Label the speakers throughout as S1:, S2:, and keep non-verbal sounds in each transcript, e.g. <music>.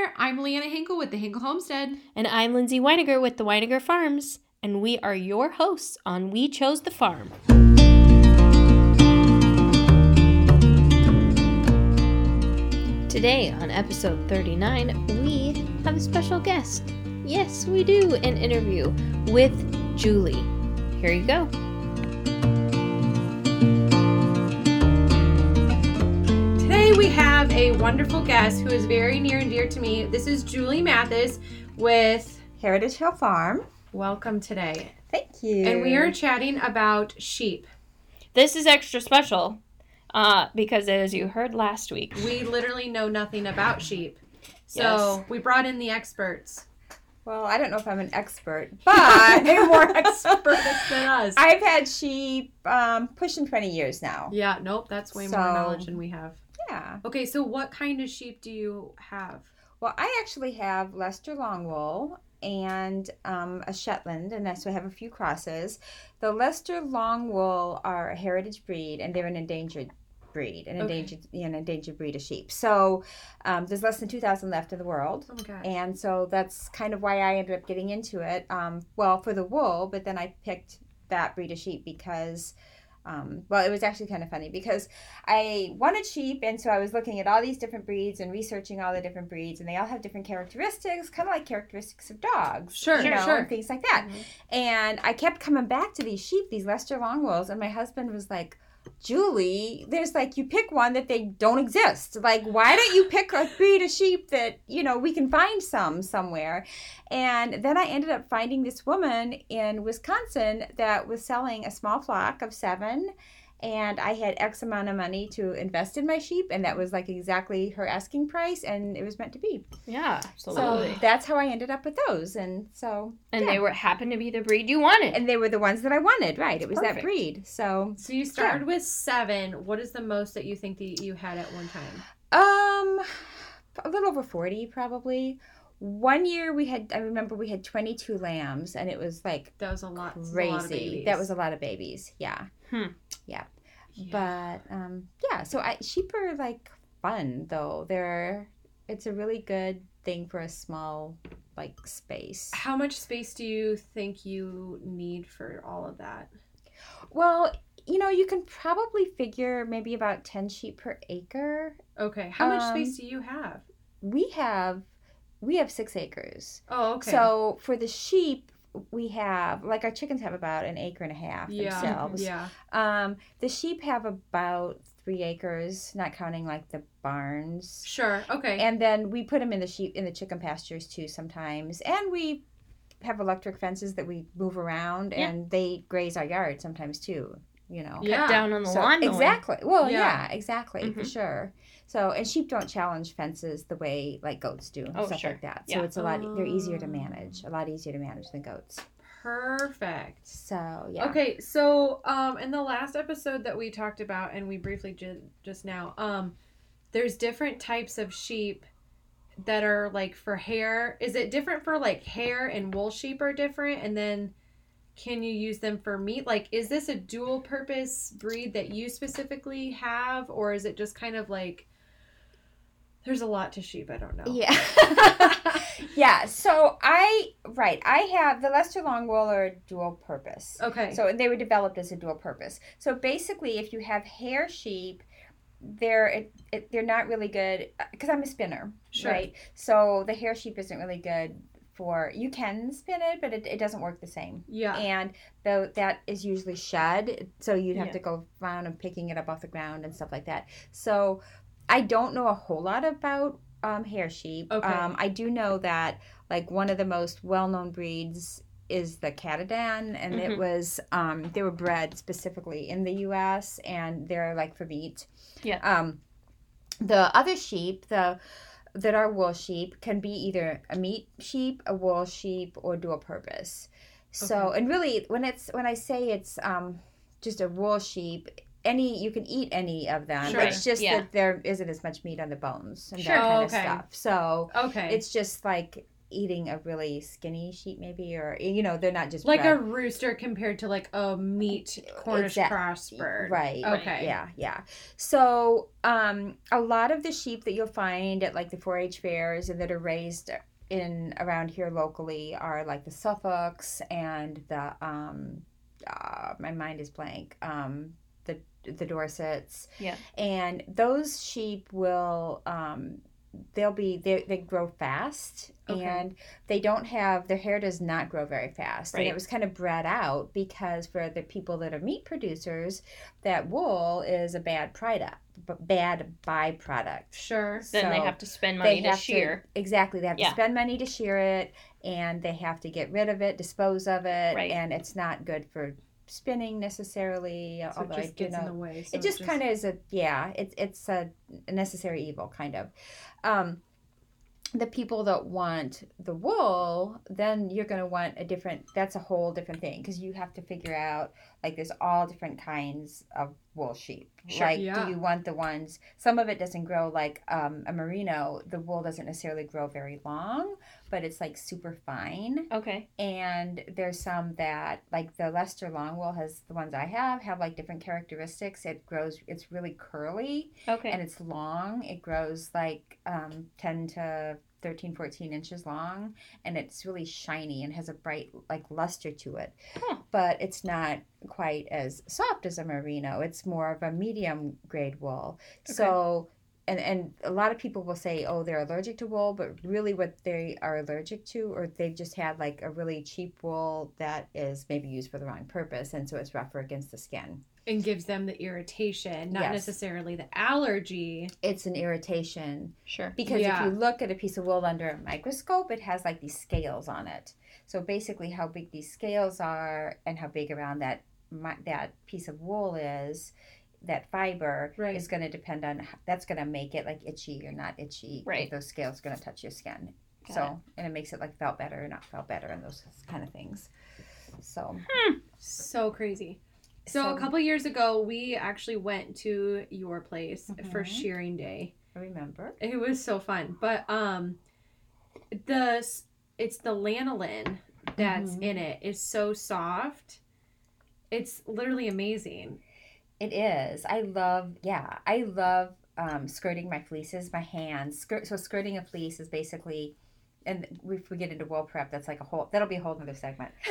S1: there. I'm Leanna Hinkle with the Hinkle Homestead.
S2: And I'm Lindsay Weiniger with the Weiniger Farms, and we are your hosts on We Chose the Farm. Today, on episode 39, we have a special guest. Yes, we do an interview with Julie. Here you go.
S1: A wonderful guest who is very near and dear to me. This is Julie Mathis with
S3: Heritage Hill Farm.
S1: Welcome today.
S3: Thank you.
S1: And we are chatting about sheep.
S2: This is extra special uh, because, as you heard last week,
S1: We literally know nothing about sheep. So
S2: Yes.
S1: we brought in the experts.
S3: Well, I don't know if I'm an expert, but <laughs>
S1: They're more experts than us. <laughs>
S3: I've had sheep um, pushing 20 years now.
S1: yeah, nope, that's way more knowledge than we have.
S3: Yeah.
S1: Okay, so what kind of sheep do you have?
S3: Well, I actually have Leicester Longwool and um, a Shetland, and so I have a few crosses. The Leicester Longwool are a heritage breed, and they're an endangered breed, an
S1: Okay.
S3: endangered, an endangered breed of sheep. So um, there's less than 2,000 left in the world.
S1: Oh.
S3: And so that's kind of why I ended up getting into it. Um, well, for the wool, but then I picked that breed of sheep because, um, well, it was actually kind of funny because I wanted sheep, and so I was looking at all these different breeds and researching all the different breeds, and they all have different characteristics, kind of like characteristics of dogs.
S1: Sure,
S3: you
S1: sure,
S3: know,
S1: sure.
S3: and things like that. And I kept coming back to these sheep, these Leicester Longwools, and my husband was like, Julie, there's like you pick one that they don't exist. Like, why don't you pick a breed of sheep that you know we can find some somewhere? And then I ended up finding this woman in Wisconsin that was selling a small flock of seven. And I had X amount of money to invest in my sheep, and that was like exactly her asking price, and it was meant to be.
S2: yeah, absolutely.
S3: So that's how I ended up with those. And so,
S2: and
S3: yeah.
S2: they were happened to be the breed you wanted.
S3: and they were the ones that I wanted, right? It was that breed. So,
S1: So you started with seven. What is the most that you think that you had at one time?
S3: um, a little over 40 probably. One year we had, I remember we had 22 lambs, and it was like
S1: That was a lot. That was a lot of
S3: crazy. That was a lot of babies. Yeah.
S2: Hmm.
S3: Yeah.
S1: Yeah.
S3: But, um, yeah, so I, sheep are like fun though. They're, it's a really good thing for a small, like, space.
S1: How much space do you think you need for all of that?
S3: Well, you know, you can probably figure maybe about 10 sheep per acre.
S1: Okay. How much
S3: Um,
S1: space do you have?
S3: We have we have 6 acres.
S1: Oh, okay.
S3: So, for the sheep, we have like our chickens have about an acre and a half
S1: yeah,
S3: themselves.
S1: yeah.
S3: Um, the sheep have about 3 acres, not counting like the barns.
S1: Sure. Okay.
S3: And then we put them in the sheep in the chicken pastures too sometimes. And we have electric fences that we move around
S2: Yeah.
S3: and they graze our yard sometimes too, you know.
S1: Yeah.
S2: Cut down on the
S3: So-
S2: lawn. mowing.
S3: exactly. Well,
S1: Yeah.
S3: yeah, exactly for
S2: Mhm.
S3: sure. So, and sheep don't challenge fences the way like goats do, and
S2: Oh,
S3: stuff
S2: sure.
S3: like that. So
S2: Yeah.
S3: it's a lot. They're easier to
S1: Oh.
S3: manage. A lot easier to manage than goats.
S1: Perfect.
S3: So yeah.
S1: Okay, so um, in the last episode that we talked about, and we briefly did just now, um, there's different types of sheep that are like for hair. Is it different for like hair and wool sheep are different, and then can you use them for meat? Like, is this a dual purpose breed that you specifically have, or is it just kind of like there's a lot to sheep? I don't know.
S3: Yeah. <laughs> yeah. So I right. I have the Leicester Longwool are dual purpose.
S1: Okay.
S3: So they were developed as a dual purpose. So basically, if you have hair sheep, they're it, it, they're not really good uh, because I'm a spinner,
S1: Sure.
S3: right? So the hair sheep isn't really good for you can spin it, but it, it doesn't work the same.
S1: yeah.
S3: And though that is usually shed, so you'd have
S2: Yeah.
S3: to go around and picking it up off the ground and stuff like that. So I don't know a whole lot about um, hair sheep.
S1: Okay.
S3: Um, I do know that like one of the most well-known breeds is the Katahdin, and it
S2: Mhm.
S3: was um, they were bred specifically in the U.S. and they're like for meat.
S2: Yeah.
S3: Um, the other sheep, the that are wool sheep, can be either a meat sheep, a wool sheep, or dual purpose. So,
S1: Okay.
S3: and really, when it's when I say it's um, just a wool sheep, any you can eat any of them.
S1: Sure.
S3: It's just
S2: Yeah.
S3: that there isn't as much meat on the bones and
S2: Sure.
S3: that kind
S1: Oh,
S3: of
S1: okay.
S3: stuff. So
S1: Okay.
S3: it's just like eating a really skinny sheep, maybe, or you know, they're not just
S1: Like a rooster compared to like a meat Cornish
S3: Exact-
S1: cross bird.
S3: Right.
S1: Okay.
S3: Yeah, yeah. So, um, a lot of the sheep that you'll find at like the 4-H fairs and that are raised in around here locally are like the Suffolks and the um, uh, my mind is blank. Um, the the Dorsets.
S2: Yeah.
S3: And those sheep will um, they'll be they they grow fast
S1: Okay.
S3: and they don't have their hair does not grow very fast and it was kind of bred out because for the people that are meat producers that wool is a bad product bad byproduct
S1: Sure.
S2: Then they have to spend money to shear.
S3: exactly they have
S2: Yeah.
S3: to spend money to shear it and they have to get rid of it dispose of it
S2: Right.
S3: and it's not good for spinning necessarily
S1: So it just
S3: I do
S1: gets in the way. So
S3: it just kind of is a yeah it's it's a necessary evil kind of um the people that want the wool then you're going to want a different that's a whole different thing because you have to figure out like there's all different kinds of wool sheep
S2: Sure.
S3: like
S1: Yeah.
S3: do you want the ones some of it doesn't grow like um, a merino the wool doesn't necessarily grow very long but it's like super fine
S2: Okay.
S3: and there's some that like the Leicester long wool has the ones I have have like different characteristics. It grows it's really curly
S2: Okay.
S3: and it's long. It grows like um 10 to 13 14 inches long and it's really shiny and has a bright like luster to it.
S2: Huh.
S3: But it's not quite as soft as a merino. It's more of a medium grade wool. So and and a lot of people will say oh they're allergic to wool but really what they are allergic to or they've just had like a really cheap wool that is maybe used for the wrong purpose and so it's rougher against the skin
S1: and gives them the irritation, not
S3: Yes.
S1: necessarily the allergy.
S3: it's an irritation
S2: sure.
S3: because
S1: Yeah.
S3: if you look at a piece of wool under a microscope it has like these scales on it so basically how big these scales are and how big around that mi- that piece of wool is that fiber
S1: Right.
S3: is going to depend on that's going to make it like itchy or not itchy
S2: Right.
S3: if those scales are going to touch your skin
S2: Got
S3: so and it makes it like felt better or not felt better and those kind of things so hmm.
S1: So crazy. So,
S3: So-
S1: a couple years ago, we actually went to your place for
S3: Mhm.
S1: shearing day.
S3: I remember
S1: It was so fun. But um the it's the lanolin that's
S3: Mhm.
S1: in it is so soft. It's literally amazing.
S3: It is. I love, yeah, I love um, skirting my fleeces, my hands. Skirt, so skirting a fleece is basically, and if we get into wool prep, that's like a whole, that'll be a whole other segment. <laughs> <laughs>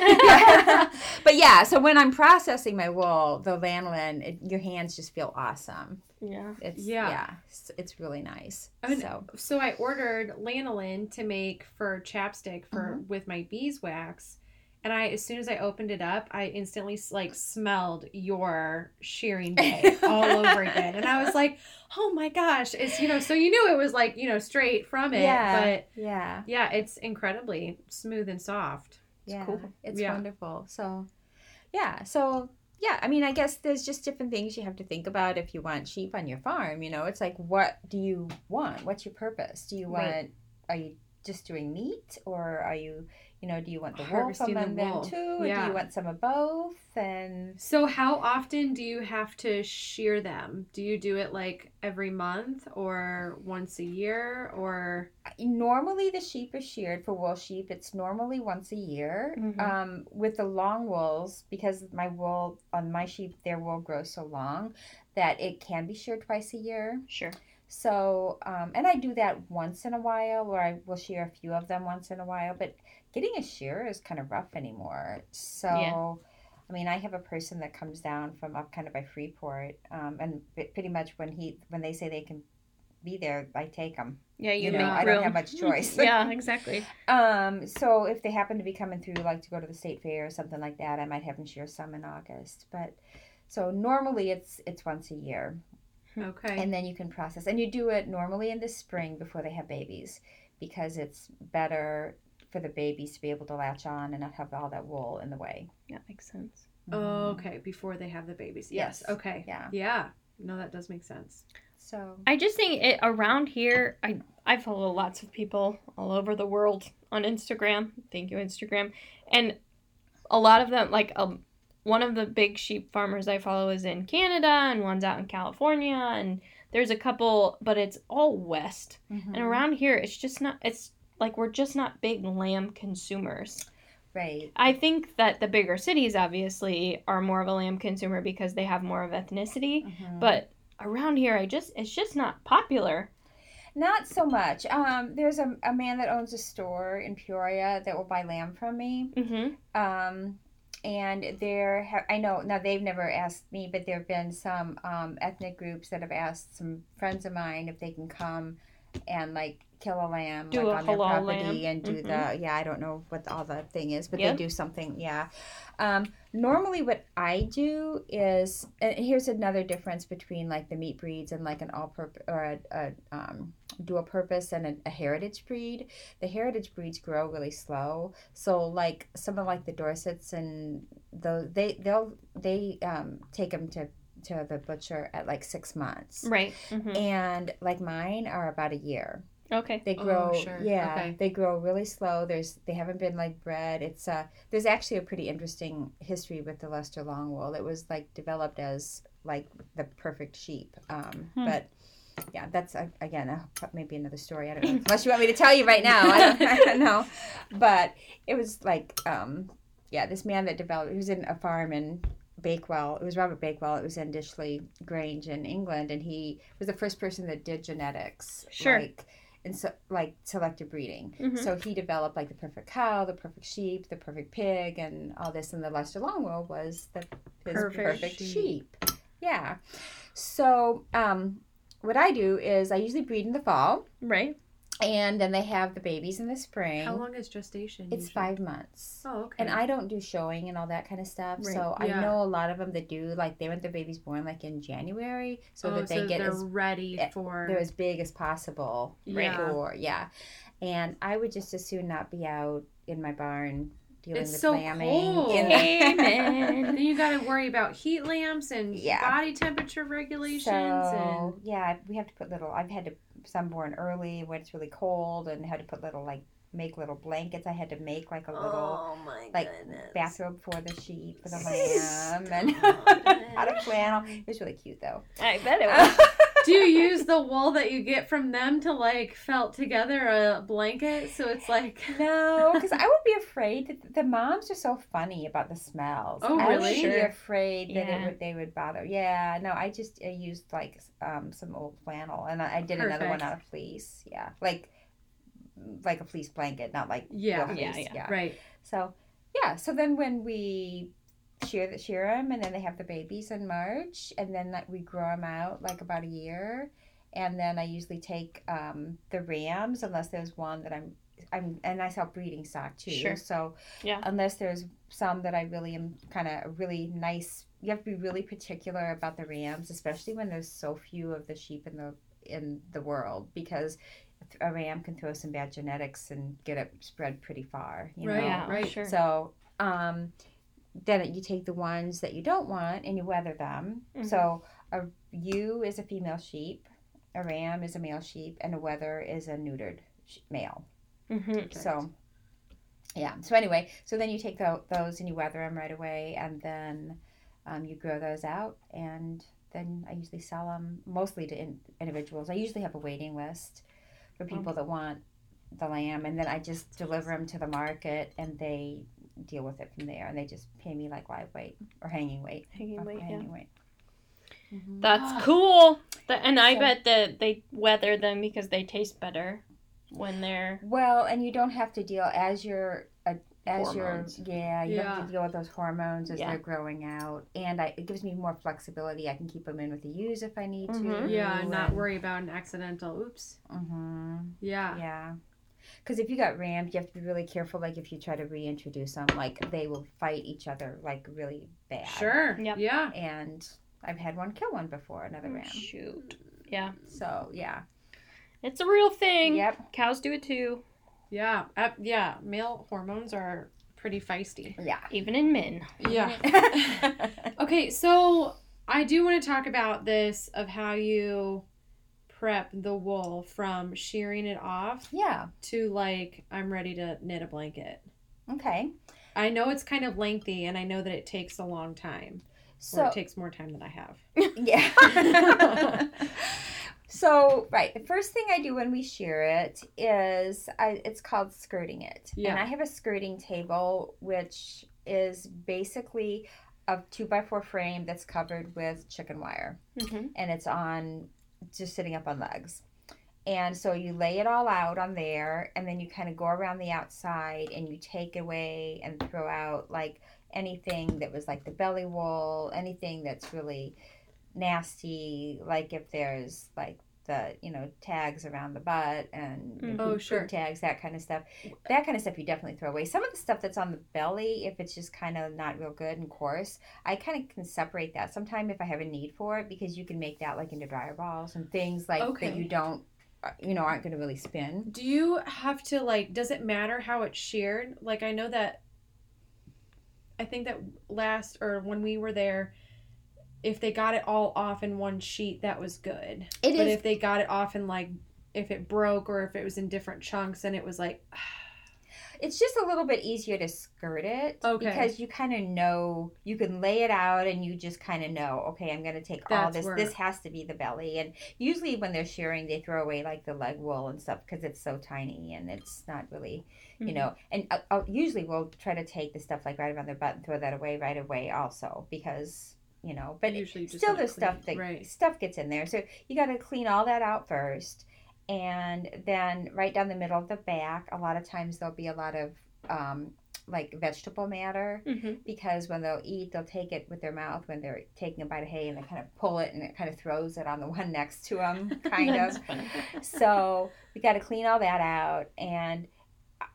S3: but yeah, so when I'm processing my wool, the lanolin, it, your hands just feel awesome.
S2: Yeah.
S3: It's,
S1: Yeah.
S3: yeah, it's, it's really nice.
S1: And-
S3: so,
S1: So I ordered lanolin to make for chapstick for
S3: Mm-hmm.
S1: with my beeswax. And I, as soon as I opened it up, I instantly like smelled your shearing <laughs> day all over again, and I was like, "Oh my gosh!" It's you know, so you knew it was like you know straight from it,
S3: yeah,
S1: but
S3: yeah,
S1: yeah, it's incredibly smooth and soft.
S3: yeah,
S2: cool.
S3: it's
S1: Yeah.
S3: wonderful. So, yeah, so yeah, I mean, I guess there's just different things you have to think about if you want sheep on your farm. You know, it's like, what do you want? What's your purpose? Do you want?
S2: Right.
S3: Are you just doing meat, or are you, you know, do you want the wool from
S1: the
S3: them
S1: wool.
S3: too, or do you want some of both? And
S1: So how often do you have to shear them? Do you do it like every month or once a year or
S3: normally the sheep is sheared for wool sheep. It's normally once a year.
S2: Mhm.
S3: Um, with the long wools, because my wool on my sheep, their wool grows so long that it can be sheared twice a year.
S2: Sure.
S3: So, um, and I do that once in a while, or I will shear a few of them once in a while. But getting a shear is kind of rough anymore. So,
S2: Yeah.
S3: I mean, I have a person that comes down from up kind of by Freeport, um, and pretty much when he when they say they can be there, I take them.
S2: Yeah, you,
S3: You know, I don't have much choice. <laughs>
S2: yeah, <laughs> exactly.
S3: Um, so if they happen to be coming through, like to go to the state fair or something like that, I might have them shear some in August. But so normally it's it's once a year
S1: okay.
S3: and then you can process and you do it normally in the spring before they have babies because it's better for the babies to be able to latch on and not have all that wool in the way
S2: Yeah, makes sense.
S1: Oh, okay, before they have the babies. Yes.
S3: Yes.
S1: Okay.
S3: Yeah.
S1: Yeah. No, that does make sense.
S3: So
S2: I just think it around here. I I follow lots of people all over the world on Instagram. Thank you, Instagram, and a lot of them like um one of the big sheep farmers I follow is in Canada, and one's out in California, and there's a couple, but it's all west.
S3: Mm-hmm.
S2: And around here, it's just not. It's like we're just not big lamb consumers.
S3: right.
S2: I think that the bigger cities obviously are more of a lamb consumer because they have more of ethnicity,
S3: Mhm.
S2: but around here I just it's just not popular.
S3: Not so much. Um, there's a, a man that owns a store in Peoria that will buy lamb from me.
S2: Mm-hmm.
S3: Um, and there, ha- I know now they've never asked me, but there have been some um, ethnic groups that have asked some friends of mine if they can come and like kill a lamb
S2: Do
S3: like
S2: a
S3: on their property
S2: lamb.
S3: and do the yeah I don't know what all the thing is, but
S2: Yep.
S3: they do something yeah. Um, normally, what I do is and here's another difference between like the meat breeds and like an all purpose or a, a um, dual purpose and a, a heritage breed. The heritage breeds grow really slow, so like some of like the Dorsets and those they they'll they um, take them to to the butcher at like six months.
S2: Right. Mhm.
S3: And like mine are about a year.
S2: Okay.
S3: They
S1: Oh,
S3: grow,
S1: sure.
S3: yeah.
S1: Okay.
S3: They grow really slow. There's they haven't been like bred. It's uh there's actually a pretty interesting history with the Leicester Longwool. It was like developed as like the perfect sheep. Um,
S2: Hmm.
S3: but yeah, that's uh, again uh, maybe another story. I don't know unless you want me to tell you right now. I don't, I don't know, <laughs> but it was like um yeah, this man that developed. He was in a farm in Bakewell. It was Robert Bakewell. It was in Dishley Grange in England, and he was the first person that did genetics.
S2: Sure.
S3: Like, and so like selective breeding.
S2: Mhm.
S3: So he developed like the perfect cow, the perfect sheep, the perfect pig, and all this. And the Leicester Longwool was the his
S1: Perfect
S3: perfect,
S1: sheep.
S3: sheep. Yeah. So um, what I do is I usually breed in the fall,
S2: Right.
S3: And then they have the babies in the spring.
S1: How long is gestation?
S3: It's
S1: usually?
S3: five months.
S1: Oh, okay.
S3: And I don't do showing and all that kind of stuff.
S2: Right.
S3: So I
S1: Yeah.
S3: know a lot of them that do. Like they want their babies born like in January, so
S1: oh,
S3: that they
S1: so
S3: get
S1: they're
S3: as
S1: ready
S3: eh,
S1: for.
S3: they're as big as possible.
S1: Yeah.
S3: For yeah. And I would just as soon not be out in my barn dealing
S1: It's
S3: with
S1: so
S3: lambing.
S1: cold.
S3: in the-
S2: Amen.
S1: then you got to worry about heat lamps and
S3: Yeah.
S1: body temperature regulations
S3: So yeah, we have to put little. I've had to sunborn early when it's really cold, and had to put little like make little blankets. I had to make like a little
S1: Oh my
S3: like,
S1: goodness.
S3: bathrobe for the sheep for the <laughs> lamb and out of flannel. It was really cute though.
S2: I bet it <laughs> was.
S1: Do you use the wool that you get from them to like felt together a blanket? So it's like. <laughs>
S3: No, because I would be afraid that the moms are so funny about the smells.
S1: Oh, really
S3: I would
S1: really?
S3: be afraid that
S2: Yeah.
S3: it would they would bother. Yeah, no, I just I used like um, some old flannel, and I, I did another one out of fleece. Yeah, like like a fleece blanket, not like
S1: Yeah.
S3: real
S2: Yeah, yeah.
S1: Right.
S3: So yeah, so then when we shear the shear them, and then they have the babies in March, and then like, we grow them out like about a year, and then I usually take um, the rams unless there's one that I'm. I'm and I sell breeding stock too.
S2: Sure.
S3: So
S2: Yeah.
S3: unless there's some that I really am kind of really nice, you have to be really particular about the rams, especially when there's so few of the sheep in the in the world because a ram can throw some bad genetics and get it spread pretty far. You
S1: Right.
S3: know?
S2: yeah.
S1: right.
S2: Sure.
S3: So um, then you take the ones that you don't want and you wether them.
S2: Mhm.
S3: So a ewe is a female sheep, a ram is a male sheep, and a wether is a neutered male.
S2: hmm
S3: So yeah. So anyway, so then you take tho- those and you wether them right away, and then um, you grow those out, and then I usually sell them mostly to in- individuals. I usually have a waiting list for people that want the lamb, and then I just deliver them to the market, and they deal with it from there, and they just pay me like live weight or hanging weight.
S2: Hanging
S3: or
S2: weight, yeah.
S3: hanging weight. Mhm.
S2: That's cool. The, and I
S3: So-
S2: bet that they wether them because they taste better when they're.
S3: Well, and you don't have to deal as you're uh, as
S2: Hormones.
S3: you're yeah you don't have
S1: Yeah.
S3: to deal with those hormones as
S2: Yeah.
S3: they're growing out, and I, it gives me more flexibility. I can keep them in with the ewes if I need
S2: Mhm.
S3: to.
S1: Yeah, and not worry about an accidental oops.
S3: hmm
S1: Yeah.
S3: Yeah. Because if you got rams, you have to be really careful. Like if you try to reintroduce them, like they will fight each other like really bad.
S1: Sure.
S2: Yep.
S1: Yeah.
S3: And I've had one kill one before, another ram.
S2: Shoot. Yeah.
S3: So yeah.
S2: It's a real thing.
S3: Yep.
S2: Cows do it too,
S1: Yeah. Uh, yeah. Male hormones are pretty feisty.
S3: Yeah.
S2: even in men.
S1: Yeah. <laughs> Okay, so I do want to talk about this of how you prep the wool from shearing it off
S3: yeah.
S1: to like I'm ready to knit a blanket.
S3: Okay.
S1: I know it's kind of lengthy and I know that it takes a long time.
S3: So
S1: it takes more time than I have. <laughs>
S3: Yeah. <laughs> So, right, the first thing I do when we shear it is I, it's called skirting it.
S1: Yeah.
S3: And I have a skirting table, which is basically a two by four frame that's covered with chicken wire.
S2: hmm
S3: And it's on just sitting up on legs. And so you lay it all out on there, and then you kind of go around the outside and you take away and throw out like anything that was like the belly wool, anything that's really nasty, like if there's like the you know tags around the butt and you know,
S2: Mhm.
S1: Oh, sure.
S3: tags, that kind of stuff. That kind of stuff you definitely throw away. Some of the stuff that's on the belly, if it's just kind of not real good and coarse, I kind of can separate that sometime if I have a need for it because you can make that like into dryer balls and things like
S1: Okay.
S3: that you don't, uh, you know, aren't going to really spin.
S1: Do you have to like? Does it matter how it's sheared? Like I know that. I think that last or when we were there, if they got it all off in one sheet, that was good.
S3: It
S1: but
S3: is-
S1: if they got it off in like, if it broke or if it was in different chunks, then it was like, <sighs>
S3: It's just a little bit easier to skirt it
S1: Okay.
S3: because you kind of know you can lay it out and you just kind of know okay I'm going to take all this
S1: where-
S3: this has to be the belly and usually when they're shearing they throw away like the leg wool and stuff because it's so tiny and it's not really you
S2: Mhm.
S3: know and uh, uh, usually we'll try to take the stuff like right around their butt and throw that away right away also because you know but
S1: usually
S3: still there's stuff that
S1: right.
S3: stuff gets in there. So you got to clean all that out first and then right down the middle of the back a lot of times there'll be a lot of um, like vegetable matter
S2: hmm
S3: because when they'll eat they'll take it with their mouth when they're taking a bite of hay and they kind of pull it and it kind of throws it on the one next to them <laughs> kind of. So we got to clean all that out and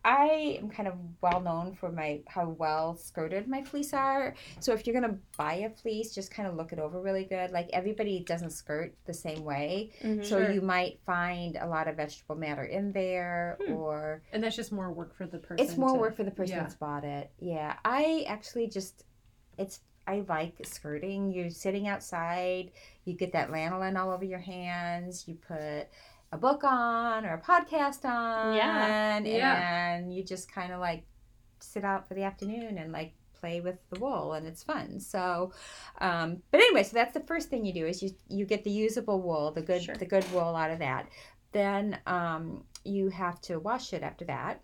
S3: i am kind of well known for my how well skirted my fleece are so if you're going to buy a fleece just kind of look it over really good like everybody doesn't skirt the same way
S2: Mhm.
S3: so
S1: Sure.
S3: you might find a lot of vegetable matter in there
S2: Hmm.
S3: or
S1: And that's just more work for the person.
S3: it's more
S1: to-
S3: work for the person
S1: yeah.
S3: that's bought it yeah i actually just it's i like skirting you're sitting outside you get that lanolin all over your hands you put a book on or a podcast on
S2: Yeah.
S1: Yeah.
S3: and you just kind of like sit out for the afternoon and like play with the wool and it's fun so um, but anyway so that's the first thing you do is you you get the usable wool the good
S2: Sure.
S3: the good wool out of that then um, you have to wash it after that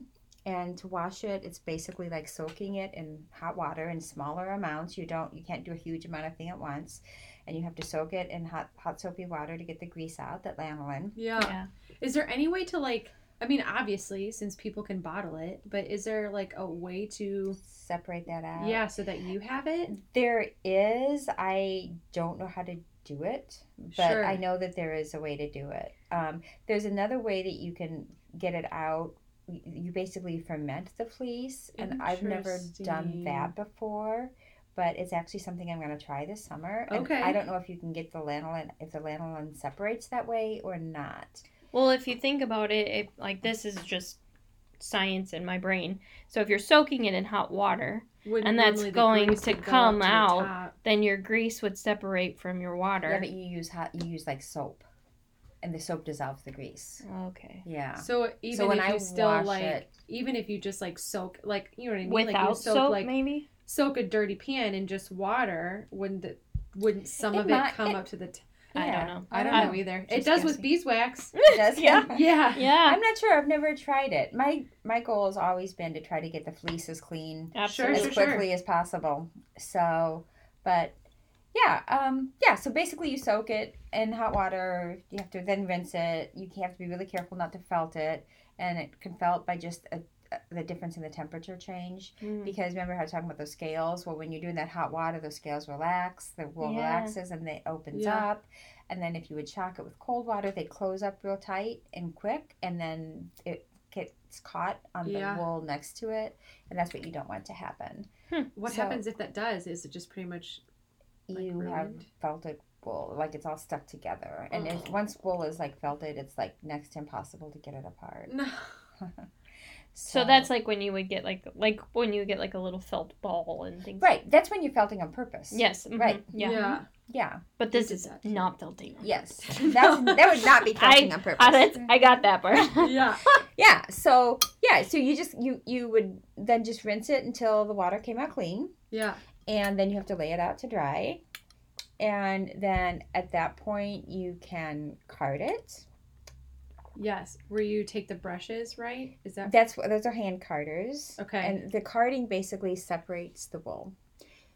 S3: and to wash it it's basically like soaking it in hot water in smaller amounts you don't you can't do a huge amount of thing at once and you have to soak it in hot hot soapy water to get the grease out that lanolin
S1: Yeah.
S2: Yeah.
S1: Is there any way to like? I mean, obviously, since people can bottle it, but is there like a way to?
S3: separate that out
S1: Yeah, so that you have it.
S3: There is. I don't know how to do it, but
S1: Sure.
S3: I know that there is a way to do it. Um, there's another way that you can get it out. You- You basically ferment the fleece, and I've never done that before. But it's actually something I'm going to try this summer. And
S1: Okay.
S3: I don't know if you can get the lanolin, if the lanolin separates that way or not.
S2: Well, if you think about it, it, like this is just science in my brain. So if you're soaking it in hot water,
S1: When
S2: And that's going to
S1: would go
S2: come
S1: to the
S2: out.
S1: top.
S2: then your grease would separate from your water.
S3: Yeah,
S2: water.
S3: but you use hot. You use like soap, and the soap dissolves the grease.
S2: Okay.
S3: Yeah.
S1: So even
S3: so when
S1: if
S3: I
S1: you still
S3: wash
S1: like,
S3: it,
S1: even if you just like soak, like you know what I mean, like you
S2: Without
S1: soak
S2: soap,
S1: like
S2: maybe.
S1: Soak a dirty pan in just water, wouldn't it? Wouldn't some
S3: It
S1: of
S3: might-
S1: it come
S3: it-
S1: up to the? T-
S2: I
S3: Yeah.
S2: don't know.
S1: I don't
S3: I
S1: know
S3: don't-
S1: either. It
S3: just
S1: does with beeswax. <laughs>
S3: It does.
S2: Yeah. <laughs>
S1: Yeah.
S2: Yeah.
S3: I'm not sure. I've never tried it. My my goal has always been to try to get the fleece as clean
S2: Absolutely.
S3: as
S1: Sure, sure.
S3: quickly as possible. So, but yeah, um, yeah. So basically, you soak it in hot water. You have to then rinse it. You have to be really careful not to felt it, and it can felt by just a, a, the difference in the temperature change.
S2: Mm.
S3: Because remember how I was talking about those scales? Well, when you're doing that hot water, those scales relax, the wool
S2: Yeah.
S3: relaxes, and it opens
S1: Yeah.
S3: up. And then if you would shock it with cold water, they close up real tight and quick, and then it gets caught on
S1: Yeah.
S3: the wool next to it, and that's what you don't want to happen.
S1: What
S3: So-
S1: happens if that does? Is it just pretty much? Like
S3: you have
S1: ruined?
S3: felted wool, like it's all stuck together, and if,
S1: Oh.
S3: once wool is like felted, it's like next to impossible to get it apart.
S1: No. <laughs>
S2: So that's like when you would get like like when you get like a little felt ball and things.
S3: right. That's when you're felting on purpose.
S2: Yes. mhm,
S3: Right.
S2: Yeah.
S1: Yeah.
S3: Yeah.
S2: But this is
S1: that
S2: not felting.
S3: Yes. <laughs> That's, that would not be felting on purpose.
S2: I, I got that part. <laughs>
S1: Yeah. <laughs>
S3: Yeah. So yeah. So you just you you would then just rinse it until the water came out clean,
S1: Yeah.
S3: and then you have to lay it out to dry, and then at that point you can card it.
S1: Yes, where you take the brushes, right? Is that
S3: That's what those are hand carders.
S1: okay?
S3: And the carding basically separates the wool.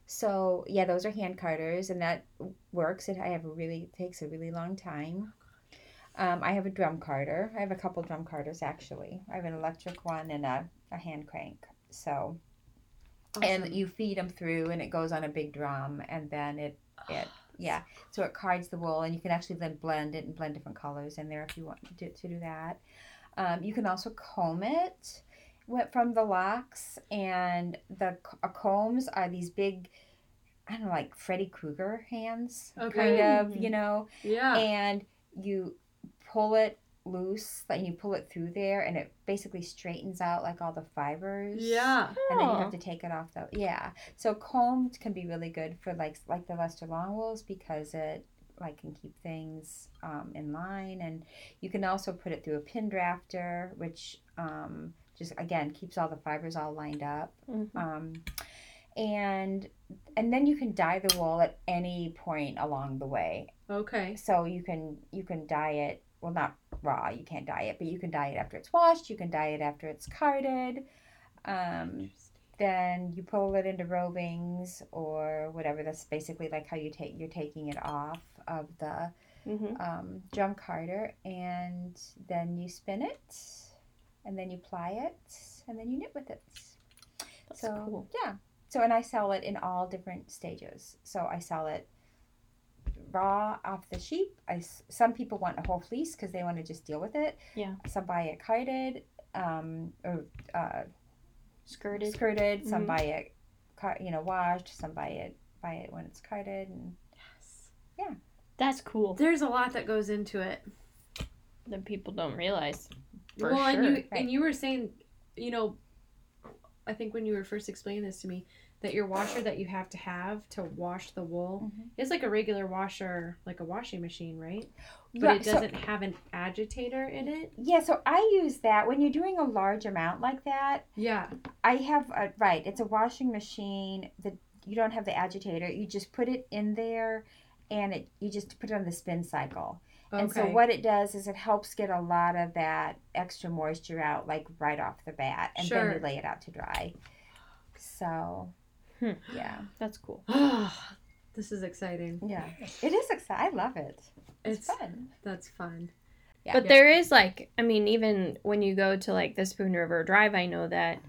S3: So yeah, those are hand carders, and that works. It I have a really takes a really long time. Um, I have a drum carder. I have a couple drum carders actually. I have an electric one and a, a hand crank. So and you feed them through, and it goes on a big drum, and then it it yeah. So it cards the wool, and you can actually then blend it and blend different colors in there if you want to, to do that. Um, you can also comb it went from the locks, and the uh, combs are these big, I don't know, like Freddy Krueger hands,
S1: Okay.
S3: kind of, you know,
S1: yeah.
S3: and you pull it loose, like you pull it through there, and it basically straightens out like all the fibers.
S1: yeah.
S3: And then you have to take it off though. Yeah. So combed can be really good for like like the Leicester long wools because it like can keep things um, in line and you can also put it through a pin drafter which um, just again keeps all the fibers all lined up
S2: Mhm.
S3: um, and and then you can dye the wool at any point along the way
S1: Okay.
S3: so you can you can dye it well not raw you can't dye it but you can dye it after it's washed you can dye it after it's carded um, then you pull it into rovings or whatever that's basically like how you take you're taking it off of the
S2: Mhm.
S3: um, drum carder and then you spin it and then you ply it and then you knit with it
S2: That's
S3: so
S2: cool.
S3: yeah so and i sell it in all different stages so i sell it raw off the sheep I some people want a whole fleece because they want to just deal with it
S2: Yeah.
S3: some buy it carded um, or uh,
S2: Skirted.
S3: skirted some
S2: Mhm.
S3: buy it car- you know washed some buy it buy it when it's carded and yes, yeah,
S2: That's cool.
S1: There's a lot that goes into it.
S2: That people don't realize. For
S1: well, and you
S3: Right.
S1: and you were saying, you know, I think when you were first explaining this to me, that your washer that you have to have to wash the wool
S3: Mhm.
S1: is like a regular washer, like a washing machine, right? But
S3: Right,
S1: it doesn't have an agitator in it.
S3: yeah so i use that when you're doing a large amount like that
S1: Yeah.
S3: I have a right. It's a washing machine that you don't have the agitator. You just put it in there, and it you just put it on the spin cycle.
S1: Okay.
S3: And so what it does is it helps get a lot of that extra moisture out, like right off the bat, and then you lay it out to dry. So,
S2: Hmm.
S3: yeah,
S2: That's cool. <sighs>
S1: this is exciting.
S3: yeah, it is exciting. I love it. It's,
S1: It's
S3: fun.
S1: that's fun.
S3: Yeah.
S2: But
S1: Yeah.
S2: there is like, I mean, even when you go to like the Spoon River Drive, I know that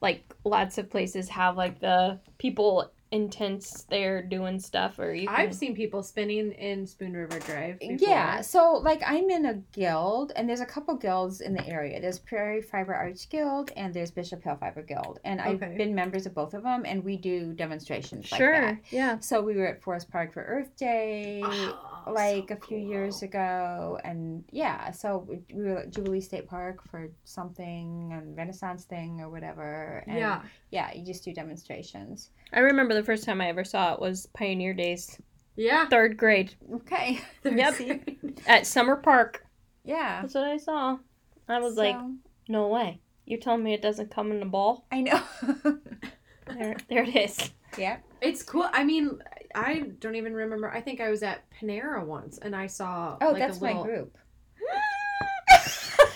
S2: like lots of places have like the people intense there doing stuff, or you. Can,
S1: I've seen people spinning in Spoon River Drive. Before.
S3: Yeah, so like I'm in a guild, and there's a couple guilds in the area. There's Prairie Fiber Arts Guild, and there's Bishop Hill Fiber Guild, and I've been members of both of them, and we do demonstrations like
S2: sure.
S3: that.
S2: Yeah.
S3: So we were at Forest Park for Earth Day.
S1: Oh,
S3: like
S1: so
S3: a few
S1: cool.
S3: years ago, and yeah, so we we were at Jubilee State Park for something and Renaissance thing or whatever. And
S1: Yeah.
S3: yeah, you just do demonstrations.
S2: I remember the first time I ever saw it was Pioneer Days,
S1: Yeah.
S2: third grade
S3: Okay. <laughs>
S2: Yep. at Summer Park.
S3: Yeah.
S2: That's what I saw. I was like, no way. You're telling me it doesn't come in a ball?
S3: I know. <laughs>
S2: There, there it is.
S3: yeah.
S1: It's cool. I mean, I don't even remember. I think I was at Panera once and I saw.
S3: Oh,
S1: like,
S3: that's
S1: little,
S3: my group. <laughs>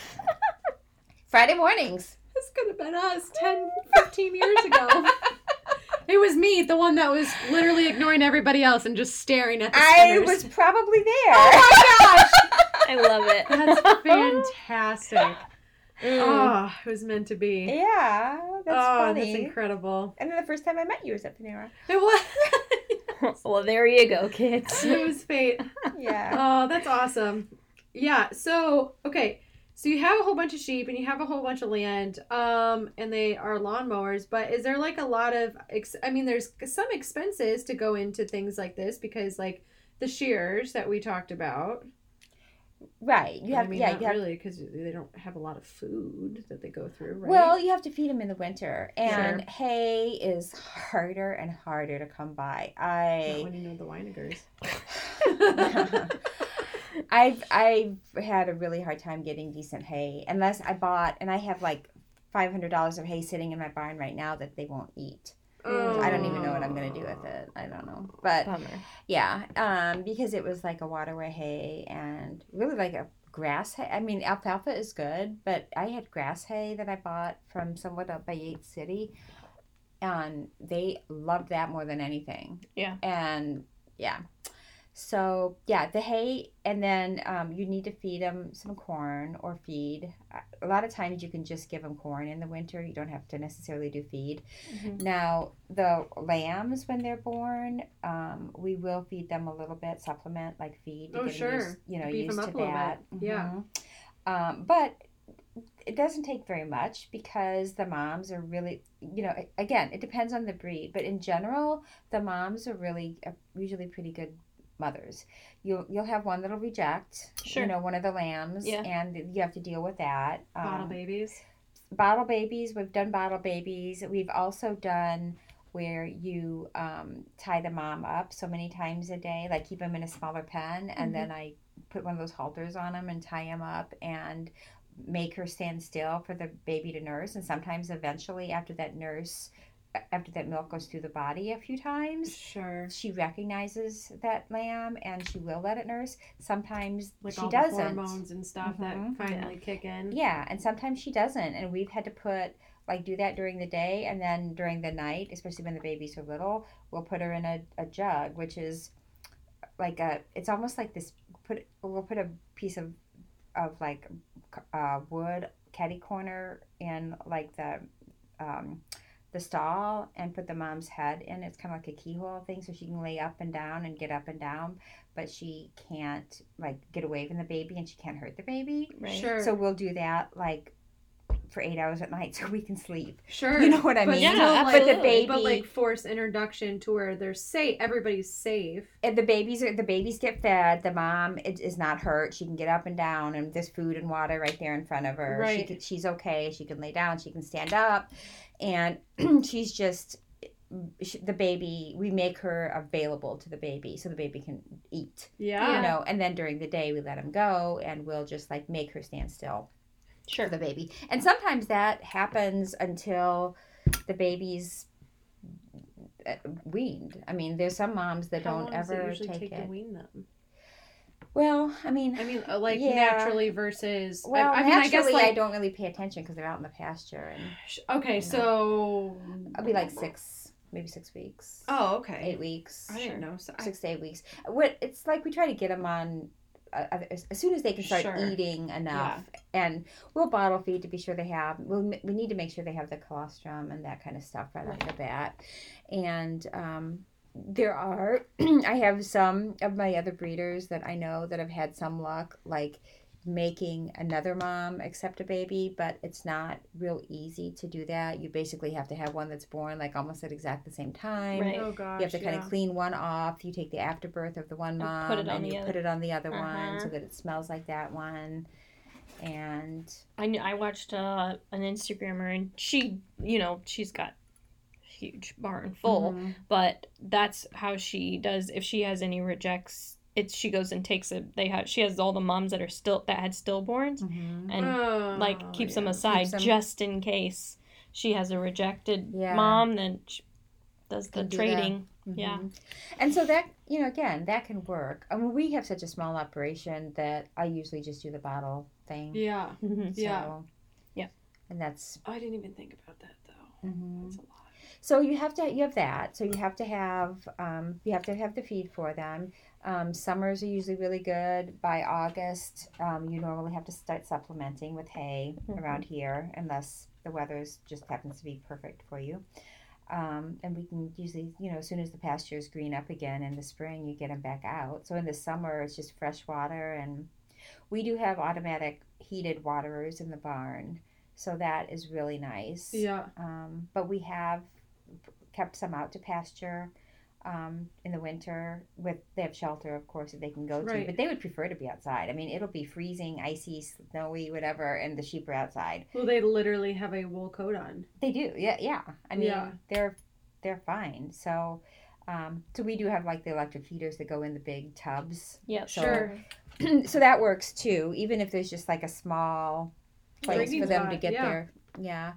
S3: Friday mornings.
S1: This could have been us 10, 15 years ago. <laughs> it was me, the one that was literally ignoring everybody else and just staring at the
S3: I
S1: spinners.
S3: was probably there. Oh my gosh. <laughs>
S2: I love it.
S1: That's fantastic.
S2: Mm.
S1: Oh, it was meant to be.
S3: Yeah, that's
S1: oh,
S3: funny.
S1: that's incredible.
S3: and then the first time I met you was at Panera.
S1: It was. <laughs>
S2: well, there you go, kids.
S1: it was fate.
S3: Yeah. <laughs>
S1: Oh, that's awesome. Yeah. So, okay. So you have a whole bunch of sheep and you have a whole bunch of land, um, and they are lawnmowers. But is there like a lot of? Ex- I mean, there's some expenses to go into things like this because, like, the shears that we talked about.
S3: Right. You
S1: But
S3: have
S1: I mean,
S3: yeah.
S1: not
S3: You have
S1: really because they don't have a lot of food that they go through, right?
S3: Well, you have to feed them in the winter, and
S1: Sure.
S3: hay is harder and harder to come by.
S1: Not
S3: I
S1: when you know the Weinigers. <laughs>
S3: I've I've had a really hard time getting decent hay unless I bought and I have like five hundred dollars of hay sitting in my barn right now that they won't eat. I don't even know what I'm gonna do with it. I don't know, but
S2: Bummer.
S3: yeah, um, because it was like a waterway hay and really like a grass hay. I mean, alfalfa is good, but I had grass hay that I bought from somewhat up by Yates City, and they loved that more than anything.
S2: Yeah.
S3: And yeah, so yeah, the hay, and then um, you need to feed them some corn or feed. A lot of times you can just give them corn in the winter. You don't have to necessarily do feed.
S2: Mhm.
S3: Now the lambs, when they're born, um, we will feed them a little bit, supplement like feed. to
S1: Oh, sure.
S3: used, you know,
S1: Beef
S3: used to that.
S1: bit. Yeah.
S3: Um, but it doesn't take very much because the moms are really, you know, again, it depends on the breed, but in general, the moms are really uh, usually pretty good mothers. You'll you'll have one that'll reject,
S2: Sure.
S3: you know, one of the lambs,
S2: Yeah.
S3: and you have to deal with that.
S1: Bottle
S3: Um,
S1: babies.
S3: bottle babies we've done bottle babies we've also done where you um, tie the mom up so many times a day like keep them in a smaller pen and then i put one of those halters on them and tie them up and make her stand still for the baby to nurse and sometimes eventually after that nurse after that milk goes through the body a few times
S1: Sure.
S3: she recognizes that lamb and she will let it nurse sometimes
S1: Like
S3: she doesn't
S1: hormones and stuff
S3: Mhm.
S1: that finally kick in.
S3: yeah, and sometimes she doesn't, and we've had to put like do that during the day, and then during the night, especially when the babies are little, we'll put her in a, a jug, which is like a. It's almost like this. Put we'll put a piece of of like uh, wood caddy corner in like the um, the stall and put the mom's head in. It's kind of like a keyhole thing, so she can lay up and down and get up and down, but she can't like get away from the baby, and she can't hurt the baby.
S2: Right.
S1: Sure.
S3: So we'll do that like for eight hours at night <laughs> so we can sleep.
S1: sure.
S3: You know what I
S1: But
S3: mean?
S2: Yeah,
S1: still, like-
S3: But the baby,
S1: But like force introduction to where they're safe. Everybody's safe.
S3: and the babies are the babies get fed. The mom is, is not hurt. She can get up and down, and there's food and water right there in front of her. She
S1: Right.
S3: can, she's okay. She can lay down. She can stand up, and <clears throat> she's just she, the baby. We make her available to the baby so the baby can eat.
S1: Yeah.
S3: You know, and then during the day we let him go, and we'll just like make her stand still.
S2: Sure.
S3: for the baby. And sometimes that happens until the baby's uh, weaned. I mean, there's some moms that
S1: How
S3: don't
S1: long does it
S3: ever
S1: usually
S3: take,
S1: take
S3: it.
S1: To wean them?
S3: Well, I mean,
S1: I mean, uh, like
S3: Yeah.
S1: naturally versus.
S3: well,
S1: I, I mean, I
S3: naturally,
S1: guess
S3: I,
S1: like.
S3: don't really pay attention because they're out in the pasture, and
S1: okay, so.
S3: I'll be like six, maybe six weeks,
S1: Oh, okay.
S3: eight weeks,
S1: I didn't know. So I,
S3: six to eight weeks. What it's like, we try to get them on. Uh, as as soon as they can start
S1: Sure.
S3: eating enough, and we'll bottle feed to be sure they have. We'll, we need to make sure they have the colostrum and that kind of stuff right off the bat. And um, there are, <clears throat> I have some of my other breeders that I know that have had some luck, like making another mom accept a baby, but it's not real easy to do that. You basically have to have one that's born like almost at exact the same time.
S2: Right.
S1: oh gosh.
S3: You have to kind
S1: yeah.
S3: of clean one off. You take the afterbirth of the one
S2: And
S3: mom
S2: put it on
S3: and
S2: the
S3: you
S2: other-
S3: put it on the other one
S2: Uh-huh.
S3: so that it smells like that one. And
S2: I knew, I watched uh, an Instagrammer and she, you know, she's got huge barn full,
S3: Mhm.
S2: but that's how she does. If she has any rejects, it's she goes and takes it. They have she has all the moms that are still that had stillborns and
S1: Oh,
S2: like keeps them
S1: yeah.
S2: aside
S3: Keeps 'em-
S2: just in case she has a rejected
S3: Yeah.
S2: mom. Then she does the
S3: Can do that.
S2: trading. Yeah.
S3: Mhm. And so that you know again that can work. I mean we have such a small operation that I usually just do the bottle thing.
S1: Yeah.
S2: Mhm.
S3: So,
S1: Yeah.
S2: Yeah.
S3: And that's
S1: I didn't even think about that though.
S3: mhm.
S1: That's a lot.
S3: So you have to you have that. So you have to have um, you have to have the feed for them. Um, summers are usually really good. By August, um, you normally have to start supplementing with hay
S2: Mhm.
S3: around here, unless the weather's just happens to be perfect for you. Um, and we can usually, you know, as soon as the pastures green up again in the spring, you get them back out. So in the summer, it's just fresh water, and we do have automatic heated waterers in the barn, so that is really nice.
S1: Yeah.
S3: Um, but we have kept some out to pasture um, in the winter. With they have shelter, of course, that they can go to. But they would prefer to be outside. I mean, it'll be freezing, icy, snowy, whatever, and the sheep are outside.
S1: Well, they literally have a wool coat on.
S3: They do, yeah, yeah. I mean,
S1: Yeah.
S3: they're they're fine. So. Um, so we do have like the electric heaters that go in the big tubs.
S2: Yeah.
S3: So-
S1: Sure. <clears throat>
S3: so that works too, even if there's just like a small place
S1: Drinking
S3: for them to get
S1: yeah.
S3: their yeah.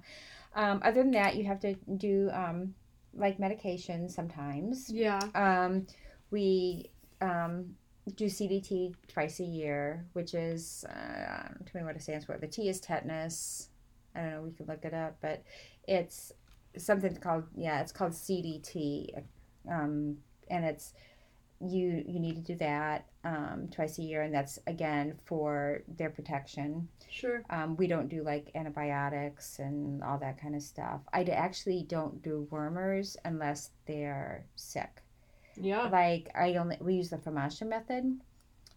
S3: Um, other than that, you have to do um, like medication sometimes.
S1: Yeah.
S3: Um, we um, do CDT twice a year, which is, uh, tell me what it stands for. The T is tetanus. I don't know, we can look it up, but it's something called, yeah, it's called CDT. Um, and it's, you you need to do that um, twice a year, and that's again for their protection.
S1: Sure.
S3: Um, we don't do like antibiotics and all that kind of stuff. I actually don't do wormers unless they're sick.
S1: Yeah.
S3: Like I only we use the FAMACHA method,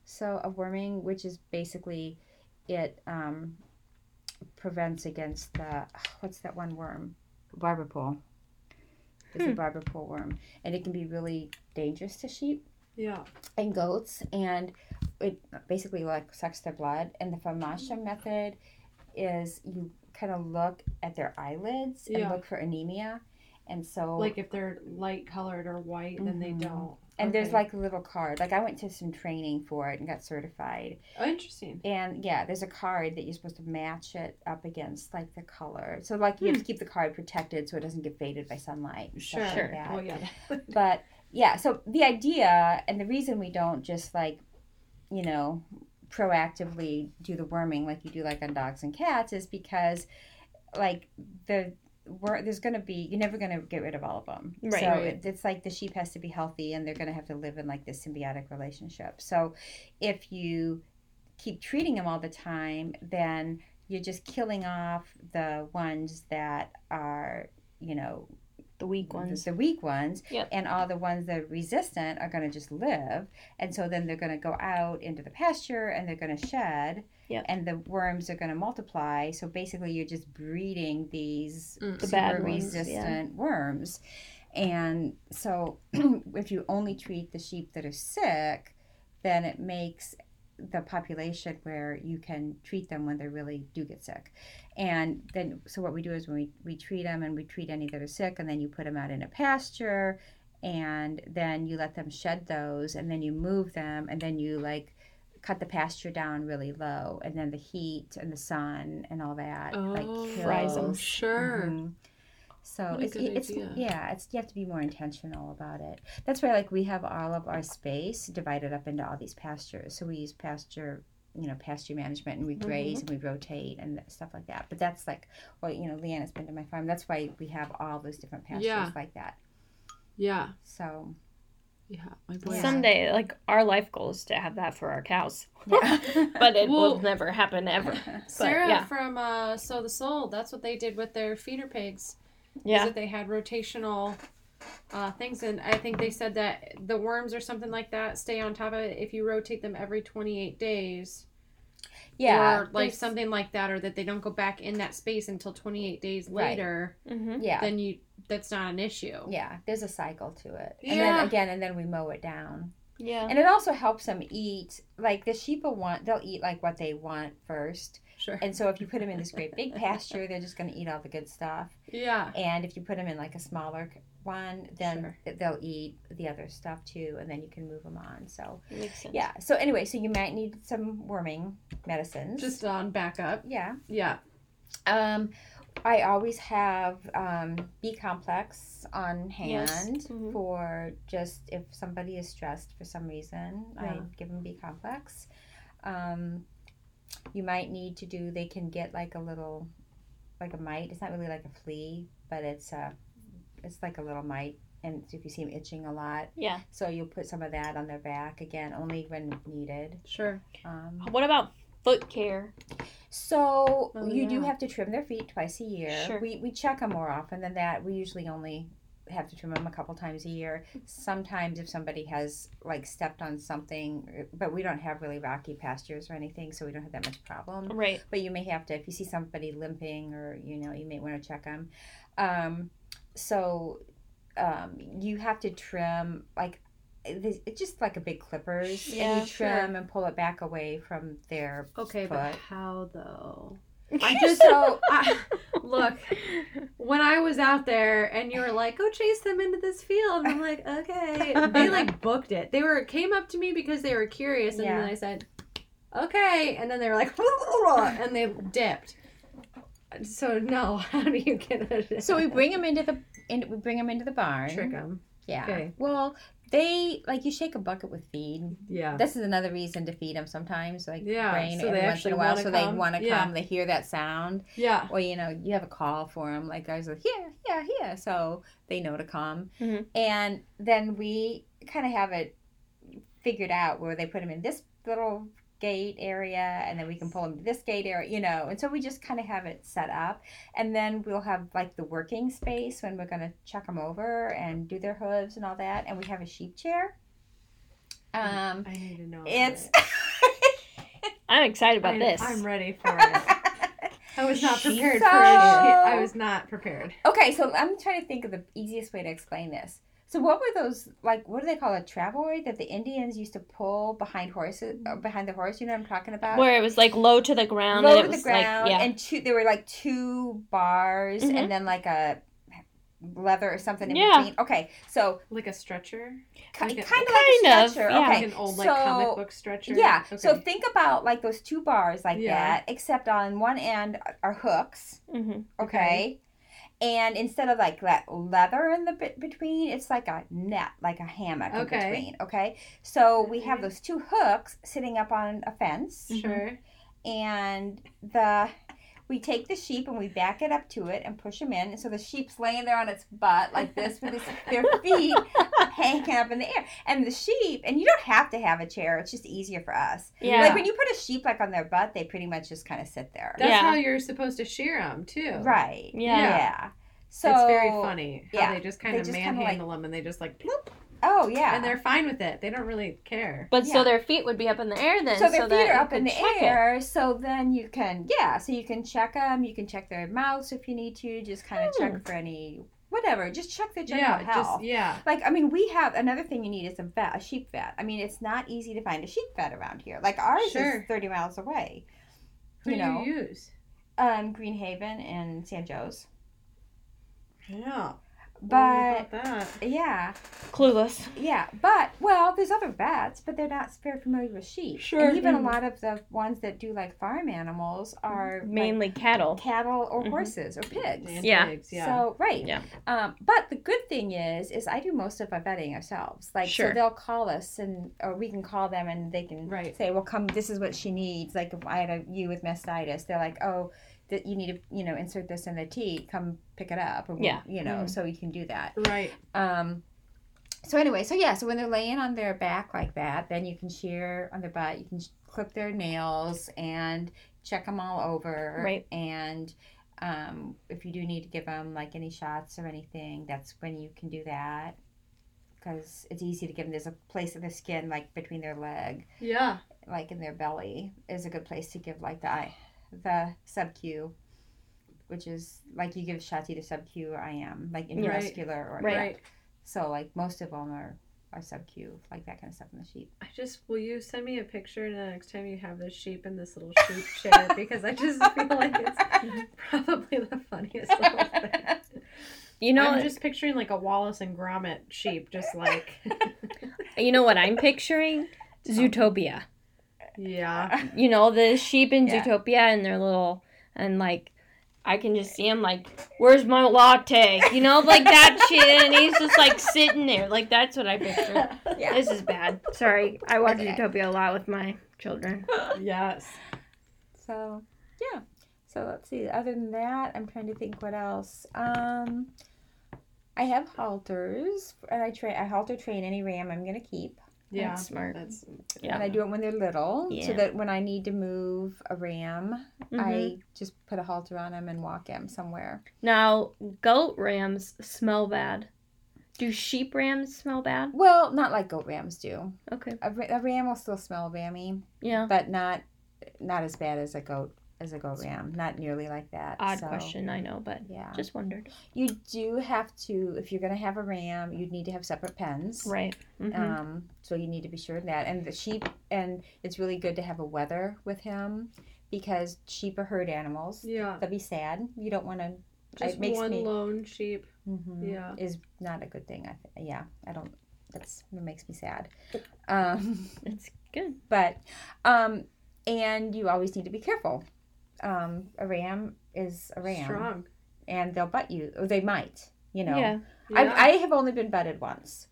S3: so of worming, which is basically it um, prevents against the <sighs> what's that one worm, barber pole. It's a
S2: Hmm.
S3: barber pole worm, and it can be really dangerous to sheep
S1: Yeah.
S3: and goats, and it basically like sucks their blood. And the FAMACHA method is you kind of look at their eyelids and look for anemia, and so
S1: Like if they're light colored or white, then they
S3: Mhm.
S1: don't.
S3: and there's like a little card. Like I went to some training for it and got certified.
S1: Oh, interesting.
S3: And yeah, there's a card that you're supposed to match it up against like the color. So like you have to keep the card protected so it doesn't get faded by sunlight.
S1: Sure.
S3: stuff
S2: Sure.
S3: Like.
S1: Oh yeah. <laughs>
S3: But yeah, so the idea and the reason we don't just like, you know, proactively do the worming like you do like on dogs and cats is because like the wor- there's going to be you're never going to get rid of all of them.
S2: Right.
S3: So
S1: Right.
S3: it, it's like the sheep has to be healthy and they're going to have to live in like this symbiotic relationship. So if you keep treating them all the time, then you're just killing off the ones that are, you know,
S2: The weak ones.
S3: the weak ones,
S2: Yep.
S3: and all the ones that are resistant are going to just live, and so then they're going to go out into the pasture and they're going to shed,
S2: Yep.
S3: and the worms are going to multiply. So basically, you're just breeding these
S1: Mm.
S2: The
S3: super
S2: bad ones,
S3: resistant worms, and so <clears throat> if you only treat the sheep that are sick, then it makes the population where you can treat them when they really do get sick. And then, so what we do is when we, we treat them and we treat any that are sick, and then you put them out in a pasture, and then you let them shed those, and then you move them, and then you like cut the pasture down really low, and then the heat and the sun and all that like
S1: Oh,
S2: Fries 'em.
S3: kills.
S1: Sure.
S3: Mhm. So
S1: What
S3: it's, it's
S1: idea.
S3: yeah, it's you have to be more intentional about it. That's why like we have all of our space divided up into all these pastures. So we use pasture, you know, pasture management, and we graze and we rotate and stuff like that. But that's like, well, you know, Leanna's been to my farm. That's why we have all those different pastures
S1: Yeah.
S3: like that.
S1: Yeah.
S3: So
S1: Yeah. My boy.
S3: Yeah.
S2: Someday, like our life goal is to have that for our cows,
S3: yeah, <laughs> <laughs>
S2: but it will never happen ever. <laughs>
S1: Sarah
S2: yeah.
S1: from uh, Sow the Soul. That's what they did with their feeder pigs. Is
S2: Yeah,
S1: that they had rotational uh, things, and I think they said that the worms or something like that stay on top of it if you rotate them every 28 days,
S3: yeah,
S1: or like
S3: there's-
S1: something like that, or that they don't go back in that space until 28 days
S3: Right.
S1: later.
S2: hmm
S3: Yeah,
S1: Then you that's not an issue.
S3: yeah. There's a cycle to it,
S1: Yeah.
S3: and then again, and then we mow it down.
S2: yeah,
S3: And it also helps them eat. Like the sheep will want, they'll eat like what they want first.
S1: Sure.
S3: And so if you put them in this great big <laughs> pasture, they're just going to eat all the good stuff.
S1: Yeah.
S3: And if you put them in like a smaller one, then
S1: Sure.
S3: they'll eat the other stuff too, and then you can move them on. So yeah. So anyway, so you might need some worming medicines.
S1: Just on backup.
S3: yeah.
S1: Yeah.
S3: Um, I always have um, B complex on hand
S2: Yes. Mhm.
S3: for just if somebody is stressed for some reason, I give them B complex. Um, you might need to do. They can get like a little, like a mite. It's not really like a flea, but it's a, it's like a little mite. And if you see them itching a lot,
S2: Yeah.
S3: so you'll put some of that on their back again, only when needed.
S1: Sure.
S3: Um,
S2: What about foot care?
S3: So
S1: Oh,
S3: you do have to trim their feet twice a year.
S2: Sure.
S3: We we check them more often than that. We usually only have to trim them a couple times a year. Sometimes if somebody has like stepped on something, but we don't have really rocky pastures or anything, so we don't have that much problem.
S2: Right.
S3: But you may have to if you see somebody limping or you know you may want to check them. Um, so um, you have to trim like it's it's just like a big clippers,
S2: Yeah,
S3: and you trim and pull it back away from their
S1: Okay, but how though?
S3: I <laughs> just so
S1: I, look, when I was out there and you were like, "Go chase them into this field," and I'm like, "Okay." They like booked it. They were came up to me because they were curious, and
S3: Yeah.
S1: then I said, "Okay," and then they were like, <laughs> and they dipped. So no, <laughs> how do you get it?
S3: So we bring them into the in, we bring them into the barn.
S1: trick them.
S3: Yeah.
S1: Okay.
S3: Well, they like you shake a bucket with feed.
S1: Yeah.
S3: This is another reason to feed them sometimes, like
S1: Yeah,
S3: rain
S1: so
S3: every
S1: they
S3: once in a while, so they want to
S1: Yeah.
S3: come. They hear that sound,
S1: yeah.
S3: or you know, you have a call for them, like guys like here, here, here, so they know to come.
S2: Mhm.
S3: And then we kind of have it figured out where they put them in this little gate area, and then we can pull them to this gate area, you know. And so we just kind of have it set up, and then we'll have like the working space when we're gonna check them over and do their hooves and all that, and we have a sheep chair. Um,
S1: I need to know.
S3: it's.
S1: it. <laughs>
S2: I'm excited about
S1: I-
S2: this.
S1: I'm ready for it. <laughs> I was not prepared
S3: So-
S1: for it. I was not prepared.
S3: Okay, so I'm trying to think of the easiest way to explain this. So what were those like? What do they call a travois that the Indians used to pull behind horses, or behind the horse? You know what I'm talking about?
S2: Where it was like low to the ground.
S3: Low
S2: and
S3: to
S2: it
S3: the ground,
S2: like yeah.
S3: and two. There were like two bars,
S2: Mhm.
S3: and then like a leather or something in
S2: Yeah.
S3: between. Okay, so
S1: Like a stretcher?
S3: ki-
S1: Like
S3: kind
S1: a-
S3: of like
S2: Kind
S3: a
S2: of,
S3: stretcher.
S2: yeah.
S3: Okay,
S1: Like an old like
S3: so-
S1: comic book stretcher?
S3: Yeah. So think about like those two bars like
S1: Yeah.
S3: that, except on one end are hooks.
S2: Mhm.
S3: Okay. And instead of like that leather in the bit between, it's like a net, like a hammock in between. Okay. So we have those two hooks sitting up on a fence, mm-hmm.
S1: Sure.
S3: and the we take the sheep and we back it up to it and push them in. And So the sheep's laying there on its butt like this with its, their <laughs> feet hanging up in the air. And the sheep, and you don't have to have a chair. It's just easier for us.
S2: Yeah.
S3: Like when you put a sheep like on their butt, they pretty much just kind of sit there.
S1: That's
S2: Yeah.
S1: how you're supposed to shear them too.
S3: Right.
S2: Yeah.
S3: Yeah. So
S1: it's very funny how
S3: yeah,
S1: they just kind
S3: they
S1: of
S3: just kinda,
S1: manhandle them and they just like bloop,
S3: Oh yeah.
S1: and they're fine with it. They don't really care.
S2: But
S3: Yeah.
S2: so their feet would be up in the air then.
S3: so their
S2: that
S3: feet are up in the
S2: check it.
S3: air, so then you can yeah, so you can check them. You can check their mouths if you need to. Just kind of
S2: Hmm.
S3: check for any whatever. Just check their general
S1: yeah,
S3: health.
S1: just yeah.
S3: Like I mean, we have another thing you need is some vet, a sheep vet. I mean, it's not easy to find a sheep vet around here. Like ours
S1: Sure.
S3: is thirty miles away.
S1: Who
S3: you
S1: do
S3: know,
S1: you use?
S3: um, Greenhaven and San Joe's.
S1: Yeah.
S3: But
S1: that?
S3: yeah,
S2: Clueless.
S3: Yeah, but well, there's other vets, but they're not very familiar with sheep.
S2: Sure.
S3: And even a
S2: Mhm.
S3: lot of the ones that do like farm animals are like,
S2: Mainly cattle.
S3: cattle or
S2: Mhm.
S3: horses or pigs.
S1: And
S2: Yeah.
S1: pigs, yeah.
S3: So right.
S2: Yeah.
S3: Um, but the good thing is, is I do most of our vetting ourselves. Like
S2: Sure.
S3: so, they'll call us and or we can call them and they can
S1: Right.
S3: say, well, come. This is what she needs. Like if I had a you with mastitis, they're like, oh, that you need to you know insert this in the teat. Come pick it up. Or
S2: Yeah.
S3: You know,
S1: Mm.
S3: so you can do that.
S1: right.
S3: Um, so anyway, so yeah, so when they're laying on their back like that, then you can shear on their butt. You can clip their nails and check them all over.
S2: Right.
S3: And um, if you do need to give them like any shots or anything, that's when you can do that. Because it's easy to give them. There's a place in the skin like between their leg,
S1: Yeah.
S3: like in their belly, is a good place to give like the eye, the sub Q. Which is like you give Shati either sub Q or IM, like intramuscular or
S2: Right.
S3: yeah.
S1: Right.
S3: So like most of them are are sub Q, like that kind of stuff in the sheep.
S1: I just will you send me a picture the next time you have this sheep in this little sheep <laughs> chair because I just feel like it's <laughs> probably the funniest little thing.
S2: You know,
S1: I'm just picturing like a Wallace and Gromit sheep, just like <laughs>
S2: you know what I'm picturing? Zootopia.
S1: Yeah,
S2: You know the sheep in
S3: Yeah.
S2: Zootopia and their little and like I can just see him like, "Where's my latte?" You know, like that <laughs> shit, and he's just like sitting there, like that's what I picture.
S3: yeah.
S2: This is bad. Sorry, I watch
S3: Okay.
S2: Zootopia a lot with my children.
S1: yes.
S3: So yeah. So let's see. Other than that, I'm trying to think what else. Um, I have halters, and I train. I halter train any ram I'm gonna keep,
S1: Yeah,
S2: That's smart.
S1: That's
S2: Yeah.
S3: and I do it when they're little,
S2: Yeah.
S3: so that when I need to move a ram,
S2: Mhm.
S3: I just put a halter on him and walk him somewhere.
S2: Now, goat rams smell bad. Do sheep rams smell bad?
S3: Well, not like goat rams do.
S2: Okay.
S3: A, a ram will still smell rammy,
S2: Yeah.
S3: but not not as bad as a goat as a goat ram. Not nearly like that.
S2: Odd
S3: so,
S2: question, I know, but
S3: Yeah.
S2: just wondered.
S3: You do have to, if you're going to have a ram, you'd need to have separate pens.
S2: Right. hmm
S3: Um, so you need to be sure of that. And the sheep, and it's really good to have a wether with him because sheep are herd animals.
S1: yeah.
S3: They'll be sad. You don't want to.
S1: Just one
S3: me.
S1: lone sheep. Yeah.
S3: Is not a good thing. I th- yeah. I don't. That's it makes me sad. Um,
S2: It's good.
S3: but, um, and you always need to be careful. Um, a ram is a ram,
S1: Strong.
S3: and they'll butt you. Or they might. You know.
S2: Yeah.
S1: Yeah.
S3: I, I have only been butted once,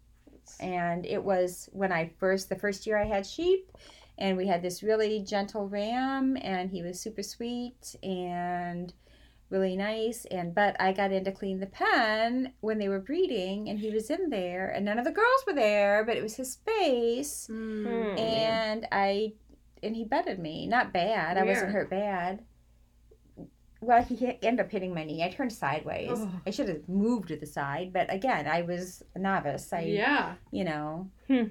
S3: and it was when I first the first year I had sheep, and we had this really gentle ram, and he was super sweet and really nice. And but I got in to clean the pen when they were breeding, and he was in there, and none of the girls were there, but it was his space,
S1: Mm.
S2: Hmm.
S3: and I and he butted me. Not bad. I wasn't hurt bad. Well, he hit, ended up hitting my knee. I turned sideways.
S1: Oh.
S3: I should have moved to the side, but again, I was a novice. I,
S1: yeah.
S3: you know.
S2: Hmm.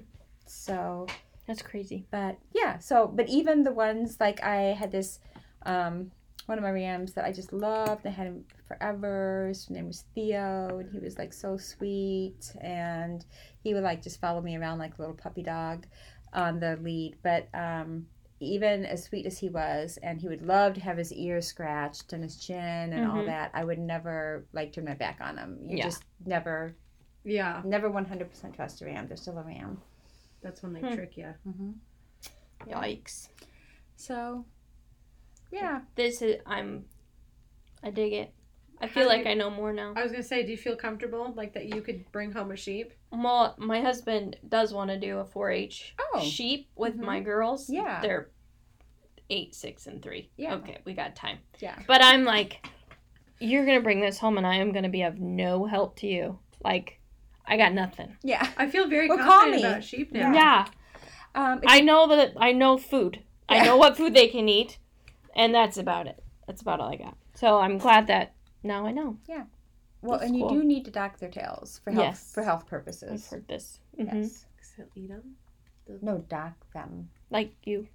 S3: So,
S2: That's crazy.
S3: but yeah. So, but even the ones like I had this, um, one of my rams that I just loved. I had him forever. His name was Theo, and he was like so sweet, and he would like just follow me around like a little puppy dog on the lead. But um, even as sweet as he was, and he would love to have his ears scratched and his chin and all
S2: Mhm.
S3: that, I would never like turn my back on him. You
S2: Yeah.
S3: just never,
S1: Yeah.
S3: never one hundred percent trust a ram. They're still a ram.
S1: That's when they
S2: Hmm.
S1: trick you.
S3: Mm-hmm.
S2: Yikes.
S3: So, yeah.
S2: This is I'm I dig it. I feel
S1: do
S2: like
S1: you-
S2: I know more now.
S1: I was gonna say, do you feel comfortable like that you could bring home a sheep?
S2: Well, my husband does want to do a 4-H
S3: Oh,
S2: sheep with
S3: Mhm.
S2: my girls.
S3: Yeah.
S2: They're eight, six, and three.
S3: Yeah.
S2: Okay, we got time.
S3: Yeah.
S2: But I'm like, you're gonna bring this home, and I am gonna be of no help to you. Like, I got nothing.
S3: yeah.
S1: I feel very
S3: Well, call
S1: confident
S3: me.
S1: about sheep
S3: Yeah.
S1: now.
S2: Yeah,
S3: Um,
S2: I know that I know food. I know what food they can eat, and that's about it. That's about all I got. So I'm glad that now I know.
S3: Well,
S2: that's
S3: and you do need to dock their tails for health
S2: Yes.
S3: for health purposes.
S2: I've
S3: purposes.
S2: heard this. hmm
S3: Yes.
S1: So eat them.
S3: No, dock them.
S2: Like you,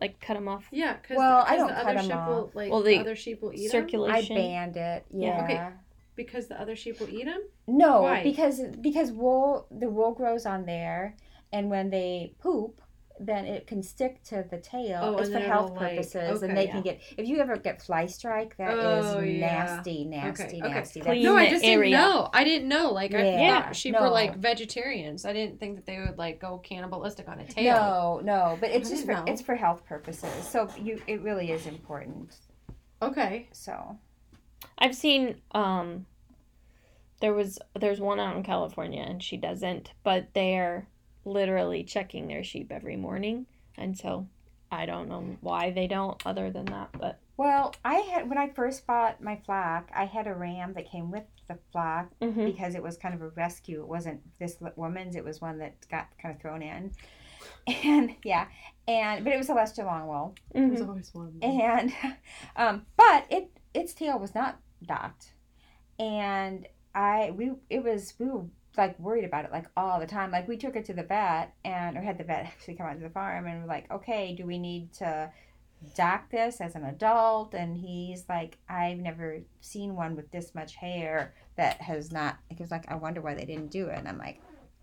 S2: like cut them off.
S1: Yeah, because
S3: Well,
S1: the,
S3: I
S1: 'cause
S3: don't
S1: the
S3: cut
S1: other
S3: 'em
S1: sheep will
S3: off.
S1: like
S2: Well,
S1: the
S2: the
S1: other sheep will eat them
S2: Circulation.
S3: I banned it. Yeah.
S1: Okay. because the other sheep will eat them.
S3: No,
S1: Why?
S3: because because wool the wool grows on there, and when they poop, then it can stick to the tail.
S1: Oh,
S3: it's for health
S1: it'll, like-
S3: purposes, and they
S1: yeah.
S3: can get if you ever get fly strike, that is
S1: Oh, yeah.
S3: nasty, nasty,
S1: okay.
S3: nasty.
S2: Clean
S1: no, I just
S2: area.
S1: didn't know. I didn't know. Like I
S3: Yeah,
S1: thought sheep
S3: no.
S1: were like vegetarians. I didn't think that they would like go cannibalistic on a tail.
S3: No, no, but it's
S1: I
S3: just for
S1: know.
S3: it's for health purposes. So you it really is important.
S1: Okay.
S3: So
S2: I've seen um there was there's one out in California and she doesn't, but they're literally checking their sheep every morning. And so I don't know why they don't other than that, but
S3: well, I had when I first bought my flock, I had a ram that came with the flock
S2: mhm.
S3: because it was kind of a rescue. It wasn't this woman's; it was one that got kind of thrown in, <laughs> and yeah, and but it was a Leicester Longwool,
S1: There's
S2: Mhm.
S1: always one.
S3: and <laughs> um, but it its tail was not docked, and I we it was we were like worried about it like all the time. Like we took it to the vet and or had the vet <laughs> actually come out to the farm and we're like, okay, do we need to dock this as an adult? And he's like, I've never seen one with this much hair that has not. He was like, I wonder why they didn't do it. And I'm like,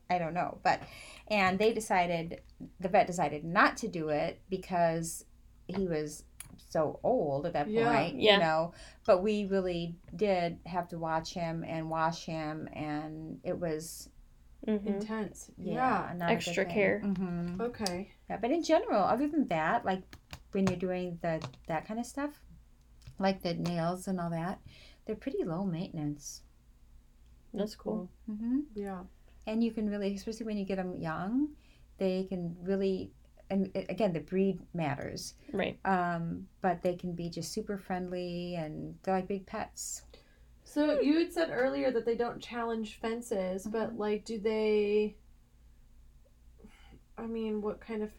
S3: I don't know, but and they decided the vet decided not to do it because he was so old at that point,
S1: Yeah.
S2: Yeah.
S3: you know. But we really did have to watch him and wash him, and it was
S2: Mhm.
S1: Intense.
S3: yeah,
S1: Yeah.
S3: not
S2: Extra
S3: thing.
S2: care.
S3: Mhm.
S1: Okay.
S3: Yeah, but in general, other than that, like when you're doing the that kind of stuff, like the nails and all that, they're pretty low maintenance.
S2: That's cool.
S3: hmm
S1: Yeah.
S3: and you can really especially when you get them young they can really and a- again the breed matters
S2: Right.
S3: um, but they can be just super friendly and they're like big pets
S1: So you had said earlier that they don't challenge fences, but like, do they? I mean, what kind of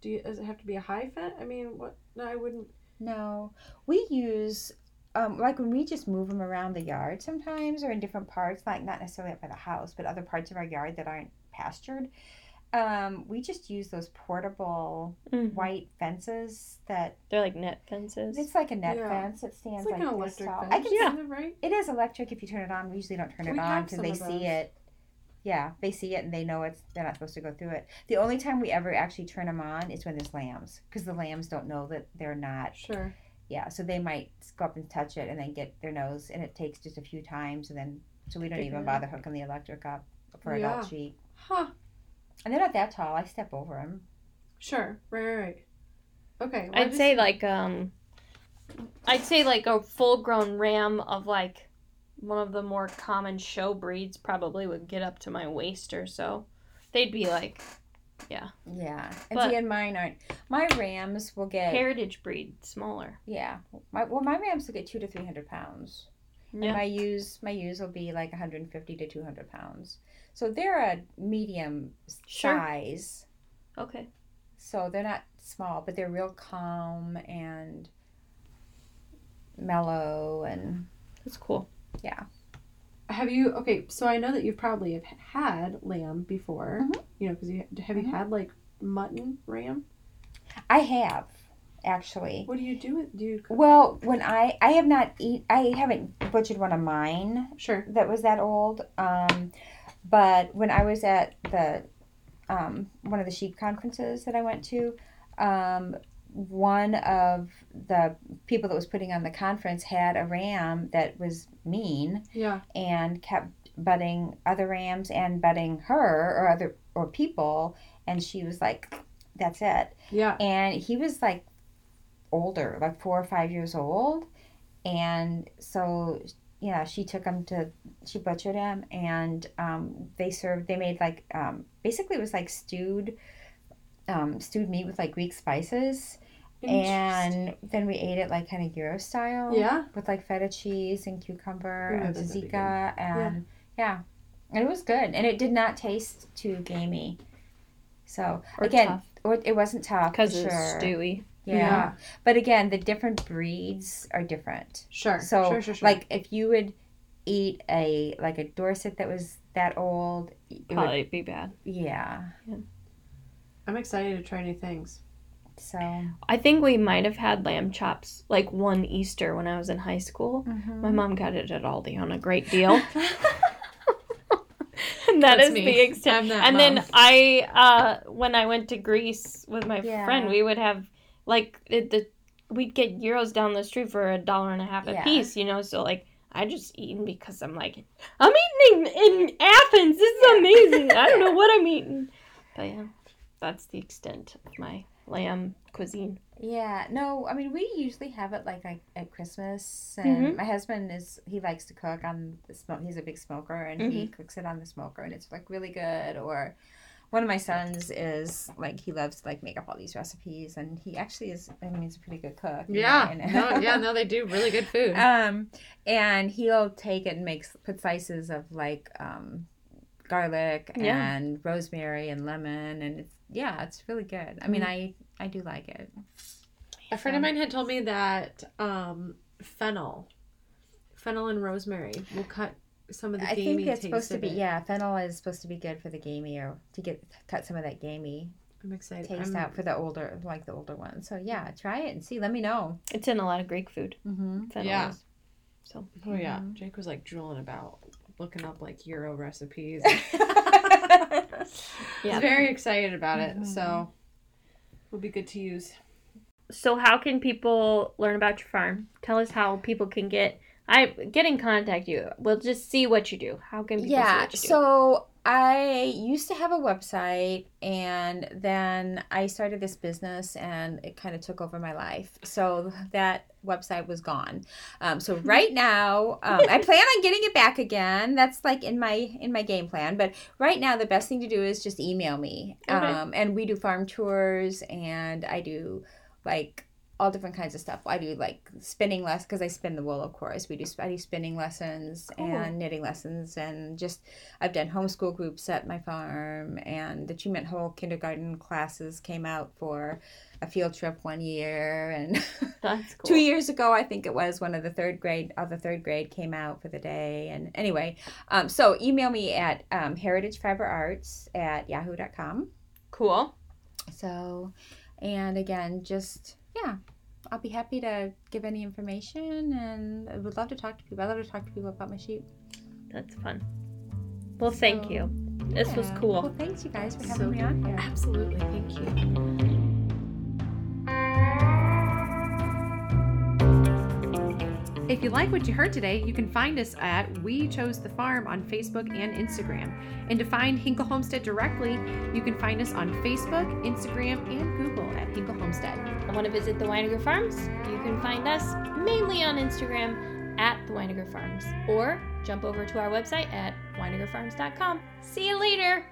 S1: do you? Does it have to be a high fence? I mean, what? No, I wouldn't.
S3: no we use um, like when we just move them around the yard sometimes or in different parts like not necessarily up by the house but other parts of our yard that aren't pastured um, we just use those portable
S2: Mhm.
S3: white fences that
S2: They're like net fences.
S3: it's like a net
S1: Yeah.
S3: fence that stands
S1: It's like,
S3: like,
S1: an electric
S3: tall.
S1: fence.
S3: I can
S2: Yeah.
S1: isn't it, right?
S3: It is electric if you turn it on. We usually don't turn it on
S1: because
S3: they see it. Yeah, they see it and they know it's they're not supposed to go through it. The only time we ever actually turn them on is when there's lambs, because the lambs don't know that they're not.
S1: Sure.
S3: Yeah, so they might go up and touch it and then get their nose, and it takes just a few times, and then so we don't even bother hooking the electric up for
S1: Yeah.
S3: adult sheep.
S1: Huh.
S3: And they're not that tall. I step over them.
S1: Sure. Right. Right. right. Okay. I
S2: I'd
S1: just-
S2: say like um I'd say like a full grown ram of like one of the more common show breeds probably would get up to my waist or so. They'd be like
S3: Yeah. Yeah. And
S2: But-
S3: see, and mine aren't. My rams will get.
S2: heritage breed, smaller.
S3: Yeah. My, well, my rams will get two to three hundred pounds. And
S2: Yeah.
S3: my ewes, my ewes will be like 150 to 200 pounds. So they're a medium
S2: Sure.
S3: size.
S2: Okay.
S3: So they're not small, but they're real calm and mellow and
S2: That's cool.
S3: yeah.
S1: Have you okay? So I know that you've probably have had lamb before.
S3: Mhm.
S1: You know, because you have you
S3: Mhm.
S1: had like mutton ram?
S3: I have actually.
S1: What do you do? with Do you cook?
S3: Well, when I I have not eat I haven't butchered one of mine
S1: Sure.
S3: that was that old. Um, but when I was at the um, one of the sheep conferences that I went to, um, one of the people that was putting on the conference had a ram that was mean
S1: Yeah.
S3: and kept butting other rams and butting her or other or people, and she was like, "That's it."
S1: Yeah.
S3: and he was like older like four or five years old and so yeah she took them to she butchered them, and um, they served they made like um, basically it was like stewed um, stewed meat with like greek spices and then we ate it like kind of gyro style
S1: yeah.
S3: with like feta cheese and cucumber and tzatziki and yeah. and it was good and it did not taste too gamey so
S2: Or
S3: again
S2: tough.
S3: or it wasn't tough
S2: Because it's
S3: sure.
S2: stewy.
S3: Yeah.
S1: Yeah.
S3: But again, the different breeds are different.
S1: Sure.
S3: So
S1: sure, sure, sure.
S3: like if you would eat a like a Dorset that was that old, it would,
S2: Probably be bad.
S3: yeah.
S1: I'm excited to try new things.
S3: So
S2: I think we might have had lamb chops like one Easter when I was in high school.
S3: Mm-hmm.
S2: My mom got it at Aldi on a great deal. <laughs> and that
S1: That's
S2: is
S1: me.
S2: the extent.
S1: I'm that
S2: and then. I, uh, when I went to Greece with my
S3: Yeah.
S2: friend, we would have like it, the we'd get gyros down the street for a dollar and a half a
S3: Yeah.
S2: piece, you know. So like I just eaten because I'm like I'm eating in Athens. This is amazing. I don't know what I'm eating, but yeah, that's the extent of my lamb cuisine.
S3: yeah, no, I mean we usually have it like, like at Christmas, and
S2: Mhm.
S3: my husband is he likes to cook on the smoke. He's a big smoker, and he cooks it on the smoker, and it's like really good. Or one of my sons is like he loves to like make up all these recipes, and he actually is. I mean, he's a pretty good cook.
S1: Yeah. no, yeah, no, they do really good <laughs> food.
S3: um and he'll take it and make put slices of like um garlic
S2: Yeah.
S3: and rosemary and lemon and it's yeah it's really good i mean i i do like it
S1: A friend of mine had told me that um, fennel, fennel and rosemary will cut some of the
S3: i
S1: gamey
S3: think it's supposed to be
S1: it.
S3: yeah fennel is supposed to be good for the gamey or to get cut some of that gamey
S1: I'm excited.
S3: taste
S1: I'm-
S3: out for the older like the older ones so yeah try it and see let me know
S2: It's in a lot of Greek food.
S3: mm-hmm.
S2: fennel
S1: Yeah.
S2: is. So
S1: Oh yeah,
S3: Mhm.
S1: Jake was like drooling about looking up like gyro recipes. <laughs>
S2: yeah,
S1: He's very excited about it,
S3: Mhm.
S1: so will be good to use.
S2: So how can people learn about your farm? Tell us how people can get I get in contact you. We'll just see what you do. How can people see
S3: yeah
S2: what you do?
S3: so i used to have a website and then i started this business and it kind of took over my life so that website was gone um, so <laughs> right now um, i plan on getting it back again that's like in my in my game plan but right now the best thing to do is just email me
S2: Okay.
S3: um, and we do farm tours and i do like all different kinds of stuff. I do like spinning lessons because I spin the wool, of course. We do I do spinning lessons
S2: Cool.
S3: and knitting lessons, and just I've done homeschool groups at my farm, and the Chumet Whole kindergarten classes came out for a field trip one year, and <laughs>
S2: That's cool.
S3: two years ago I think it was one of the third grade of the third grade came out for the day, and anyway, um, so email me at um, heritagefiberarts at yahoo.com.
S2: Cool.
S3: So, and again, just yeah, I'll be happy to give any information, and I would love to talk to people. I love to talk to people about my sheep.
S2: That's fun. Well, thank
S3: So,
S2: you. This was cool.
S3: Well, thanks you guys for having
S1: So
S3: me on here.
S1: Absolutely, thank you. If you like what you heard today, you can find us at We Chose the Farm on Facebook and Instagram. And to find Hinkle Homestead directly, you can find us on Facebook, Instagram, and Google at Hinkle Homestead.
S2: I Want to visit the Weiniger Farms? You can find us mainly on Instagram at the Weiniger Farms or jump over to our website at weinigerfarms.com. See you later!